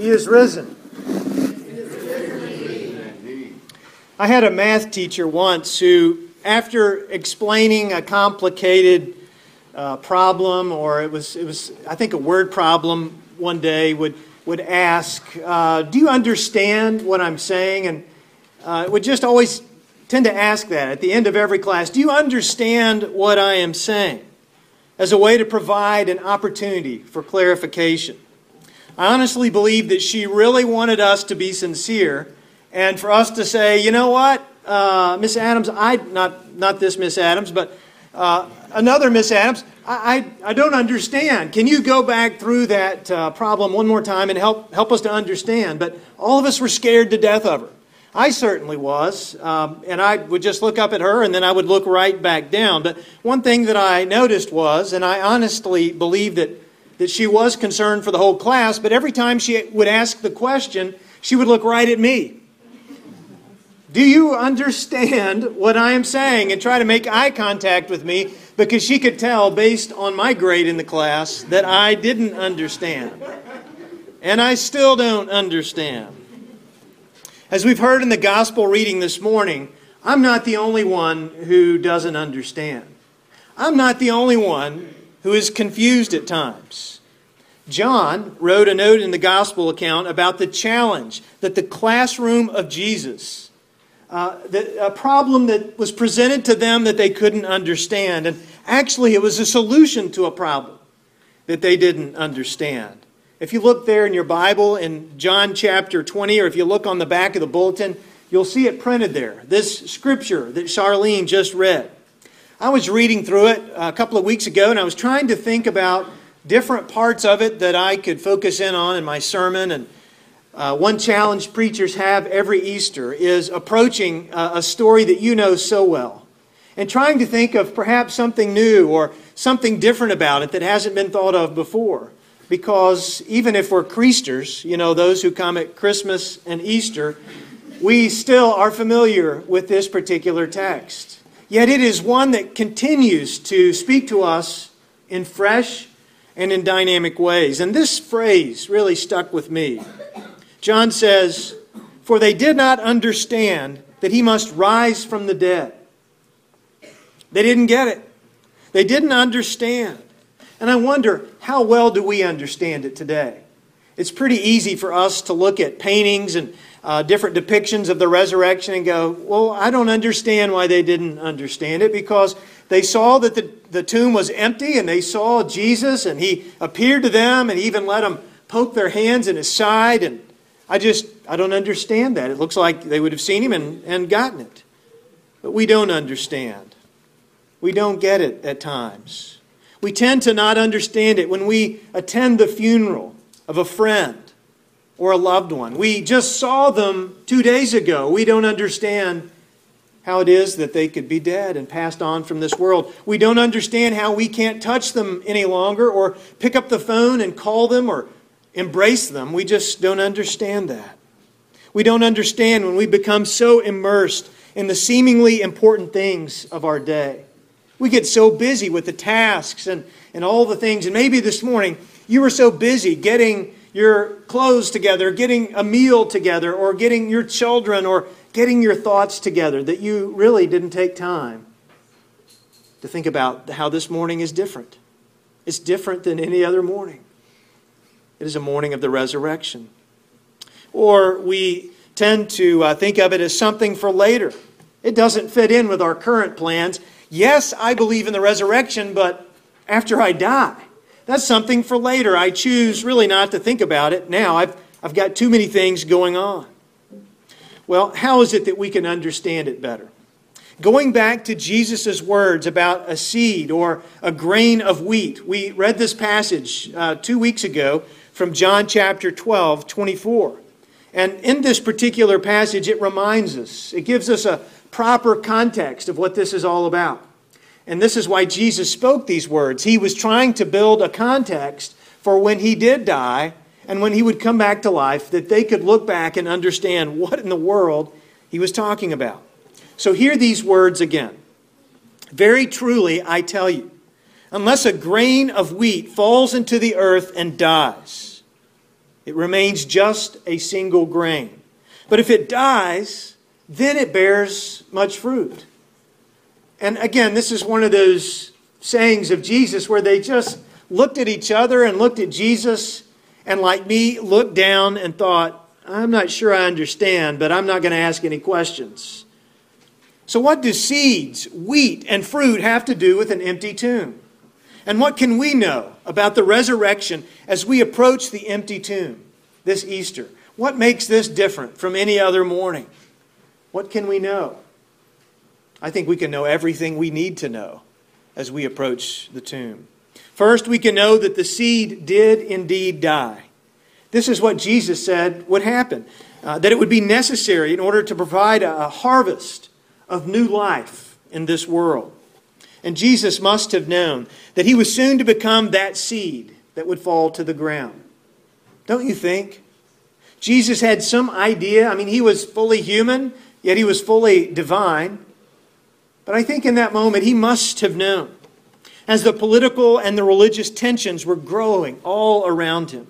He is risen. I had a math teacher once who, after explaining a complicated uh, problem, or it was, it was, I think, a word problem one day, would, would ask, uh, Do you understand what I'm saying? And uh, would just always tend to ask that at the end of every class Do you understand what I am saying? As a way to provide an opportunity for clarification. I honestly believe that she really wanted us to be sincere and for us to say, you know what, uh, Miss Adams, I not not this Miss Adams, but uh, another Miss Adams, I, I, I, don't understand. Can you go back through that uh, problem one more time and help help us to understand? But all of us were scared to death of her. I certainly was. Um, and I would just look up at her and then I would look right back down. But one thing that I noticed was, and I honestly believe that, that she was concerned for the whole class, but every time she would ask the question, she would look right at me. Do you understand what I am saying? And try to make eye contact with me because she could tell, based on my grade in the class, that I didn't understand. And I still don't understand. As we've heard in the gospel reading this morning, I'm not the only one who doesn't understand. I'm not the only one who is confused at times. John wrote a note in the gospel account about the challenge that the classroom of Jesus, uh, the, a problem that was presented to them that they couldn't understand. And actually, it was a solution to a problem that they didn't understand. If you look there in your Bible in John chapter 20, or if you look on the back of the bulletin, you'll see it printed there. This scripture that Charlene just read. I was reading through it a couple of weeks ago, and I was trying to think about different parts of it that I could focus in on in my sermon. And uh, one challenge preachers have every Easter is approaching uh, a story that you know so well and trying to think of perhaps something new or something different about it that hasn't been thought of before because even if we're Creasters, you know, those who come at Christmas and Easter, we still are familiar with this particular text. Yet it is one that continues to speak to us in fresh and in dynamic ways. And this phrase really stuck with me. John says, For they did not understand that he must rise from the dead. They didn't get it. They didn't understand. And I wonder, how well do we understand it today? It's pretty easy for us to look at paintings and uh, different depictions of the resurrection and go, well, I don't understand why they didn't understand it because they saw that the, the tomb was empty and they saw Jesus and he appeared to them and even let them poke their hands in his side. And I just, I don't understand that. It looks like they would have seen him and, and gotten it. But we don't understand. We don't get it at times. We tend to not understand it when we attend the funeral of a friend or a loved one. We just saw them two days ago. We don't understand how it is that they could be dead and passed on from this world. We don't understand how we can't touch them any longer or pick up the phone and call them or embrace them. We just don't understand that. We don't understand when we become so immersed in the seemingly important things of our day. We get so busy with the tasks and, and all the things. And maybe this morning you were so busy getting your clothes together, getting a meal together, or getting your children, or getting your thoughts together that you really didn't take time to think about how this morning is different. It's different than any other morning. It is a morning of the resurrection. Or we tend to uh, think of it as something for later. It doesn't fit in with our current plans. Yes, I believe in the resurrection, but after I die, that's something for later. I choose really not to think about it now. I've, I've got too many things going on. Well, how is it that we can understand it better? Going back to Jesus' words about a seed or a grain of wheat, we read this passage uh, two weeks ago from John chapter 12, 24. And in this particular passage, it reminds us, it gives us a proper context of what this is all about. And this is why Jesus spoke these words. He was trying to build a context for when he did die and when he would come back to life, that they could look back and understand what in the world he was talking about. So, hear these words again. Very truly, I tell you, unless a grain of wheat falls into the earth and dies, It remains just a single grain. But if it dies, then it bears much fruit. And again, this is one of those sayings of Jesus where they just looked at each other and looked at Jesus and, like me, looked down and thought, I'm not sure I understand, but I'm not going to ask any questions. So, what do seeds, wheat, and fruit have to do with an empty tomb? And what can we know about the resurrection as we approach the empty tomb this Easter? What makes this different from any other morning? What can we know? I think we can know everything we need to know as we approach the tomb. First, we can know that the seed did indeed die. This is what Jesus said would happen uh, that it would be necessary in order to provide a, a harvest of new life in this world. And Jesus must have known that he was soon to become that seed that would fall to the ground. Don't you think? Jesus had some idea. I mean, he was fully human, yet he was fully divine. But I think in that moment he must have known as the political and the religious tensions were growing all around him,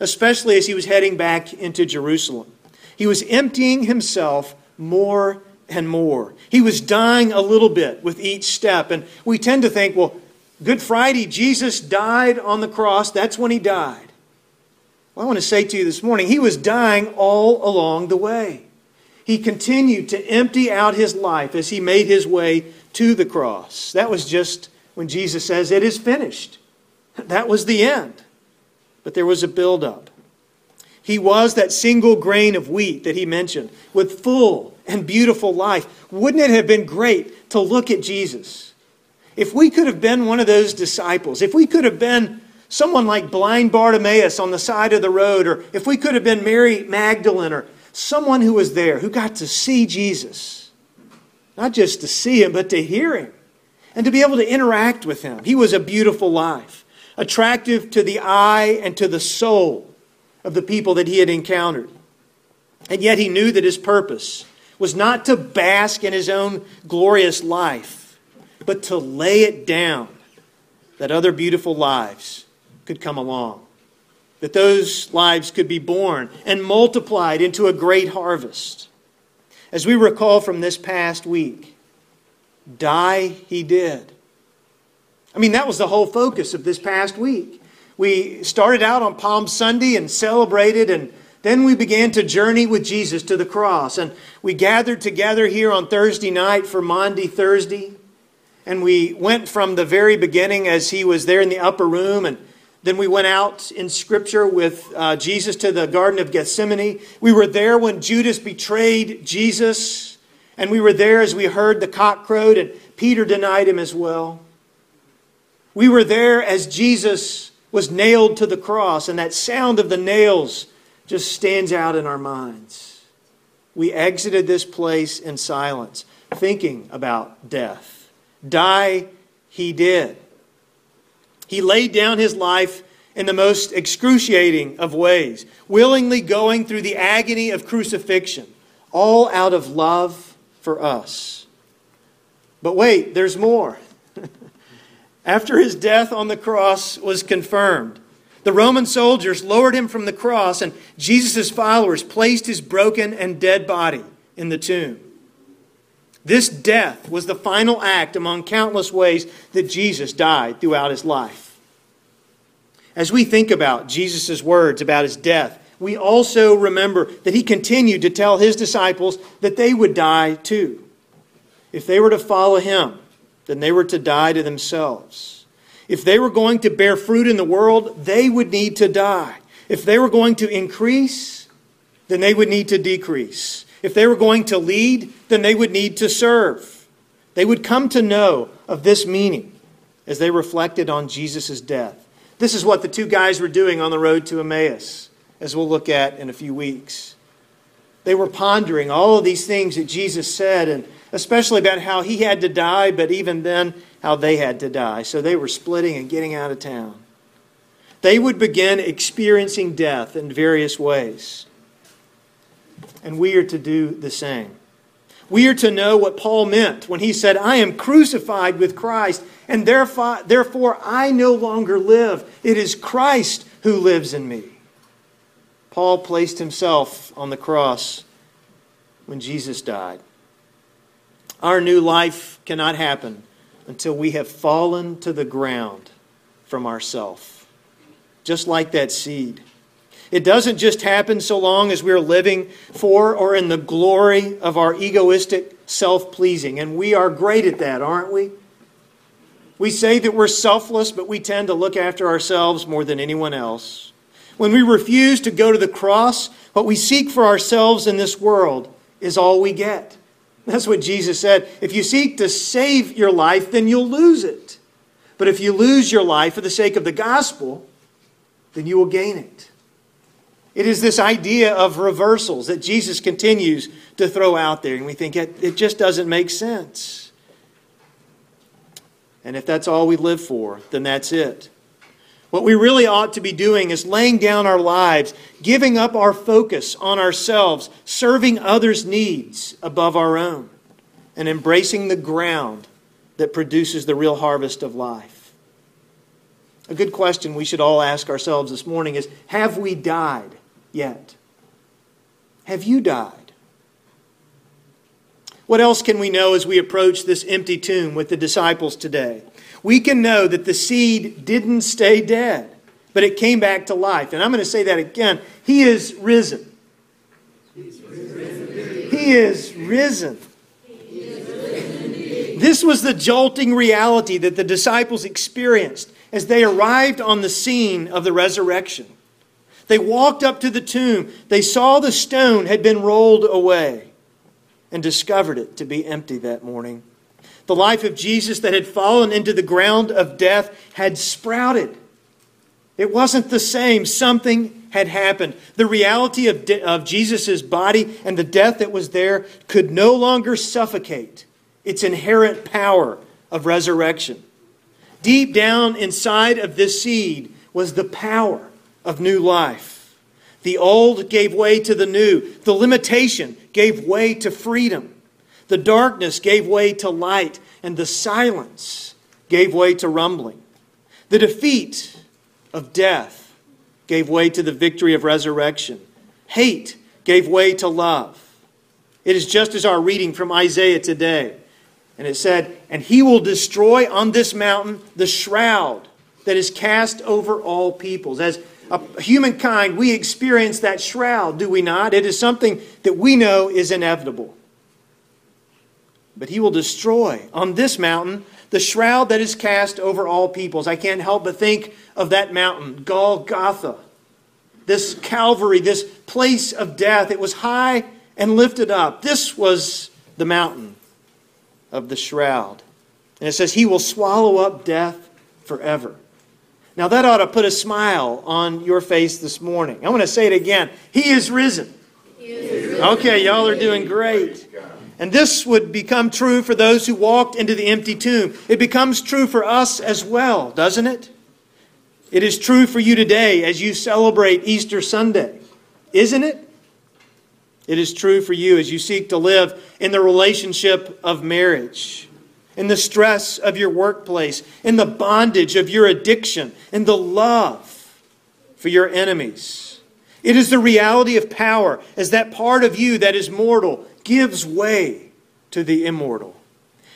especially as he was heading back into Jerusalem. He was emptying himself more and more. He was dying a little bit with each step. And we tend to think, well, Good Friday, Jesus died on the cross. That's when he died. Well, I want to say to you this morning, he was dying all along the way he continued to empty out his life as he made his way to the cross. That was just when Jesus says, It is finished. That was the end. But there was a buildup. He was that single grain of wheat that he mentioned with full and beautiful life. Wouldn't it have been great to look at Jesus? If we could have been one of those disciples, if we could have been someone like blind Bartimaeus on the side of the road, or if we could have been Mary Magdalene or someone who was there who got to see Jesus. Not just to see him, but to hear him and to be able to interact with him. He was a beautiful life, attractive to the eye and to the soul of the people that he had encountered. And yet he knew that his purpose was not to bask in his own glorious life, but to lay it down that other beautiful lives could come along that those lives could be born and multiplied into a great harvest. As we recall from this past week, die he did. I mean, that was the whole focus of this past week. We started out on Palm Sunday and celebrated, and then we began to journey with Jesus to the cross. And we gathered together here on Thursday night for Maundy Thursday. And we went from the very beginning as he was there in the upper room and then we went out in Scripture with uh, Jesus to the Garden of Gethsemane. We were there when Judas betrayed Jesus. And we were there as we heard the cock crowed, and Peter denied him as well. We were there as Jesus was nailed to the cross, and that sound of the nails just stands out in our minds. We exited this place in silence, thinking about death. Die he did. He laid down his life in the most excruciating of ways, willingly going through the agony of crucifixion, all out of love for us. But wait, there's more. After his death on the cross was confirmed, the Roman soldiers lowered him from the cross, and Jesus' followers placed his broken and dead body in the tomb. This death was the final act among countless ways that Jesus died throughout his life. As we think about Jesus' words about his death, we also remember that he continued to tell his disciples that they would die too. If they were to follow him, then they were to die to themselves. If they were going to bear fruit in the world, they would need to die. If they were going to increase, then they would need to decrease. If they were going to lead, then they would need to serve. They would come to know of this meaning as they reflected on Jesus' death. This is what the two guys were doing on the road to Emmaus, as we'll look at in a few weeks. They were pondering all of these things that Jesus said, and especially about how he had to die, but even then, how they had to die. So they were splitting and getting out of town. They would begin experiencing death in various ways and we are to do the same. We are to know what Paul meant when he said, I am crucified with Christ, and therefore therefore I no longer live. It is Christ who lives in me. Paul placed himself on the cross when Jesus died. Our new life cannot happen until we have fallen to the ground from ourself, just like that seed. It doesn't just happen so long as we're living for or in the glory of our egoistic self pleasing. And we are great at that, aren't we? We say that we're selfless, but we tend to look after ourselves more than anyone else. When we refuse to go to the cross, what we seek for ourselves in this world is all we get. That's what Jesus said. If you seek to save your life, then you'll lose it. But if you lose your life for the sake of the gospel, then you will gain it. It is this idea of reversals that Jesus continues to throw out there, and we think it, it just doesn't make sense. And if that's all we live for, then that's it. What we really ought to be doing is laying down our lives, giving up our focus on ourselves, serving others' needs above our own, and embracing the ground that produces the real harvest of life. A good question we should all ask ourselves this morning is Have we died yet? Have you died? What else can we know as we approach this empty tomb with the disciples today? We can know that the seed didn't stay dead, but it came back to life. And I'm going to say that again. He is risen. He is risen. This was the jolting reality that the disciples experienced as they arrived on the scene of the resurrection. They walked up to the tomb. They saw the stone had been rolled away and discovered it to be empty that morning. The life of Jesus that had fallen into the ground of death had sprouted. It wasn't the same. Something had happened. The reality of, de- of Jesus' body and the death that was there could no longer suffocate its inherent power of resurrection. Deep down inside of this seed was the power of new life. The old gave way to the new. The limitation gave way to freedom. The darkness gave way to light, and the silence gave way to rumbling. The defeat of death gave way to the victory of resurrection. Hate gave way to love. It is just as our reading from Isaiah today. And it said, And he will destroy on this mountain the shroud that is cast over all peoples. As humankind, we experience that shroud, do we not? It is something that we know is inevitable. But he will destroy on this mountain the shroud that is cast over all peoples. I can't help but think of that mountain, Golgotha, this Calvary, this place of death. It was high and lifted up. This was the mountain of the shroud. And it says, He will swallow up death forever. Now, that ought to put a smile on your face this morning. I want to say it again. He is risen. He is risen. Okay, y'all are doing great. And this would become true for those who walked into the empty tomb. It becomes true for us as well, doesn't it? It is true for you today as you celebrate Easter Sunday, isn't it? It is true for you as you seek to live in the relationship of marriage in the stress of your workplace, in the bondage of your addiction, in the love for your enemies. It is the reality of power as that part of you that is mortal gives way to the immortal.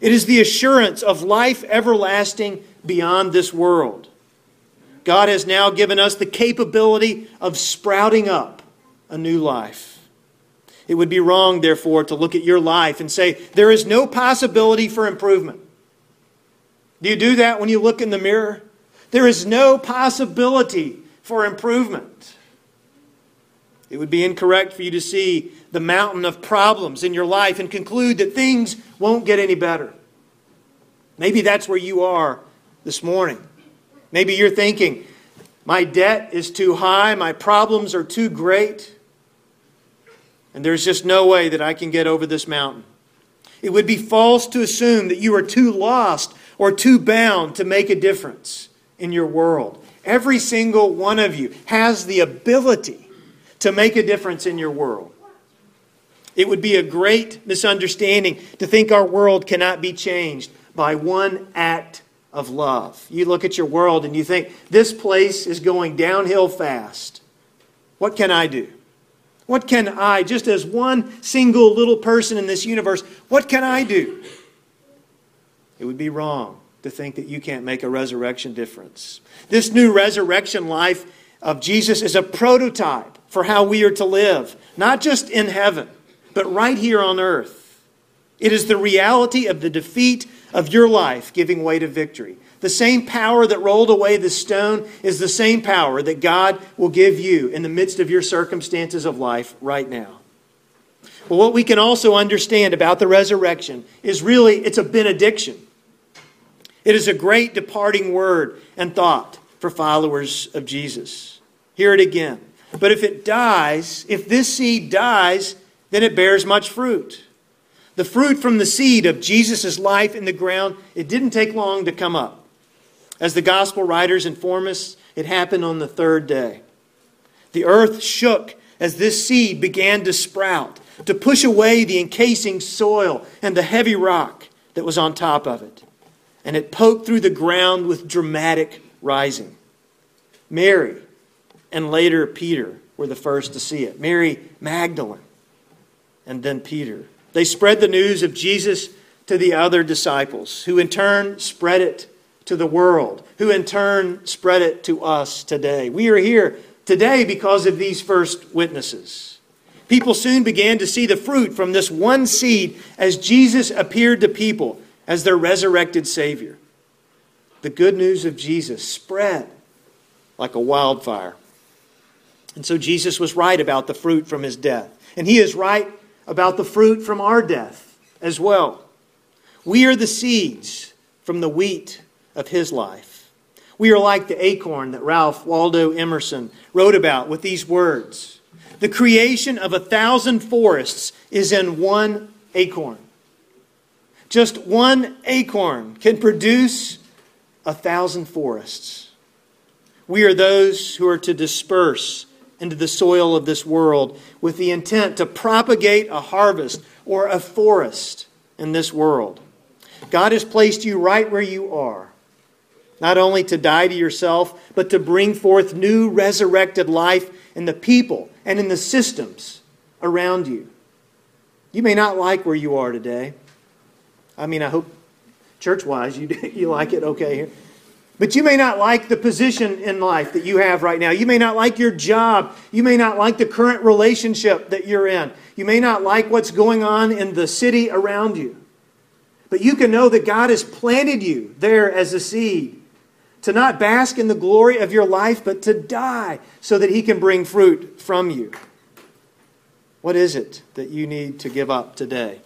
It is the assurance of life everlasting beyond this world. God has now given us the capability of sprouting up a new life. It would be wrong, therefore, to look at your life and say, there is no possibility for improvement. Do you do that when you look in the mirror? There is no possibility for improvement. It would be incorrect for you to see the mountain of problems in your life and conclude that things won't get any better. Maybe that's where you are this morning. Maybe you're thinking, my debt is too high, my problems are too great. And there's just no way that I can get over this mountain. It would be false to assume that you are too lost or too bound to make a difference in your world. Every single one of you has the ability to make a difference in your world. It would be a great misunderstanding to think our world cannot be changed by one act of love. You look at your world and you think, this place is going downhill fast. What can I do? What can I, just as one single little person in this universe, what can I do? It would be wrong to think that you can't make a resurrection difference. This new resurrection life of Jesus is a prototype for how we are to live, not just in heaven, but right here on earth. It is the reality of the defeat of your life giving way to victory. The same power that rolled away the stone is the same power that God will give you in the midst of your circumstances of life right now. Well, what we can also understand about the resurrection is really it's a benediction. It is a great departing word and thought for followers of Jesus. Hear it again. But if it dies, if this seed dies, then it bears much fruit. The fruit from the seed of Jesus' life in the ground, it didn't take long to come up. As the gospel writers inform us, it happened on the third day. The earth shook as this seed began to sprout, to push away the encasing soil and the heavy rock that was on top of it. And it poked through the ground with dramatic rising. Mary and later Peter were the first to see it. Mary Magdalene and then Peter. They spread the news of Jesus to the other disciples, who in turn spread it to the world, who in turn spread it to us today. We are here today because of these first witnesses. People soon began to see the fruit from this one seed as Jesus appeared to people as their resurrected Savior. The good news of Jesus spread like a wildfire. And so Jesus was right about the fruit from his death. And he is right about the fruit from our death as well. We are the seeds from the wheat of his life. We are like the acorn that Ralph Waldo Emerson wrote about with these words The creation of a thousand forests is in one acorn. Just one acorn can produce a thousand forests. We are those who are to disperse into the soil of this world with the intent to propagate a harvest or a forest in this world. God has placed you right where you are not only to die to yourself, but to bring forth new resurrected life in the people and in the systems around you. You may not like where you are today. I mean, I hope church wise you, you like it okay here. But you may not like the position in life that you have right now. You may not like your job. You may not like the current relationship that you're in. You may not like what's going on in the city around you. But you can know that God has planted you there as a seed to not bask in the glory of your life, but to die so that He can bring fruit from you. What is it that you need to give up today?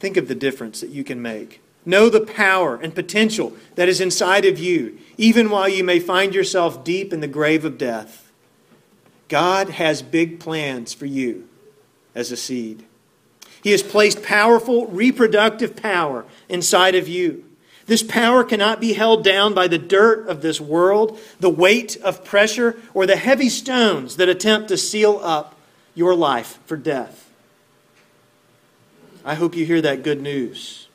Think of the difference that you can make. Know the power and potential that is inside of you, even while you may find yourself deep in the grave of death. God has big plans for you as a seed. He has placed powerful reproductive power inside of you. This power cannot be held down by the dirt of this world, the weight of pressure, or the heavy stones that attempt to seal up your life for death. I hope you hear that good news.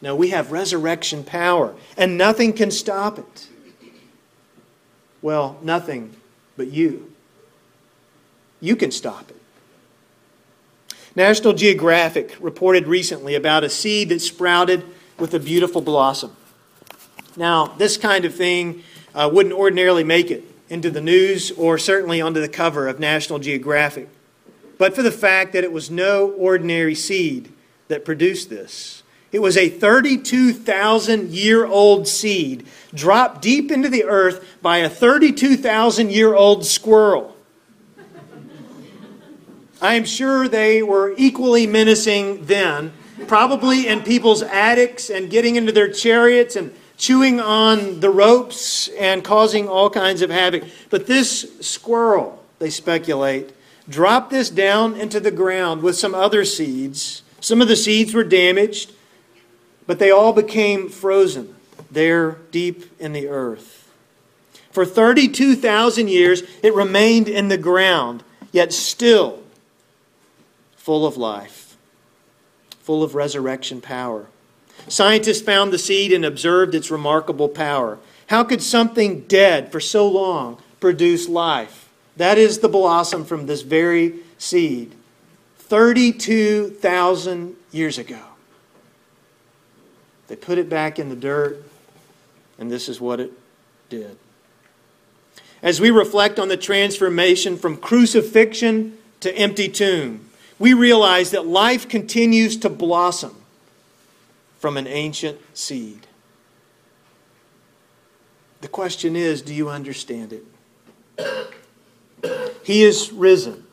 No, we have resurrection power, and nothing can stop it. Well, nothing but you. You can stop it. National Geographic reported recently about a seed that sprouted with a beautiful blossom. Now, this kind of thing uh, wouldn't ordinarily make it into the news or certainly onto the cover of National Geographic, but for the fact that it was no ordinary seed that produced this. It was a 32,000 year old seed dropped deep into the earth by a 32,000 year old squirrel. I am sure they were equally menacing then probably in people's attics and getting into their chariots and chewing on the ropes and causing all kinds of havoc. But this squirrel, they speculate, dropped this down into the ground with some other seeds. Some of the seeds were damaged, but they all became frozen there deep in the earth. For 32,000 years, it remained in the ground, yet still full of life full of resurrection power. Scientists found the seed and observed its remarkable power. How could something dead for so long produce life. That is the blossom from this very seed. 32,000 years ago. They put it back in the dirt, and this is what it did. As we reflect on the transformation from crucifixion to empty tomb, we realize that life continues to blossom from an ancient seed. The question is do you understand it? He is risen.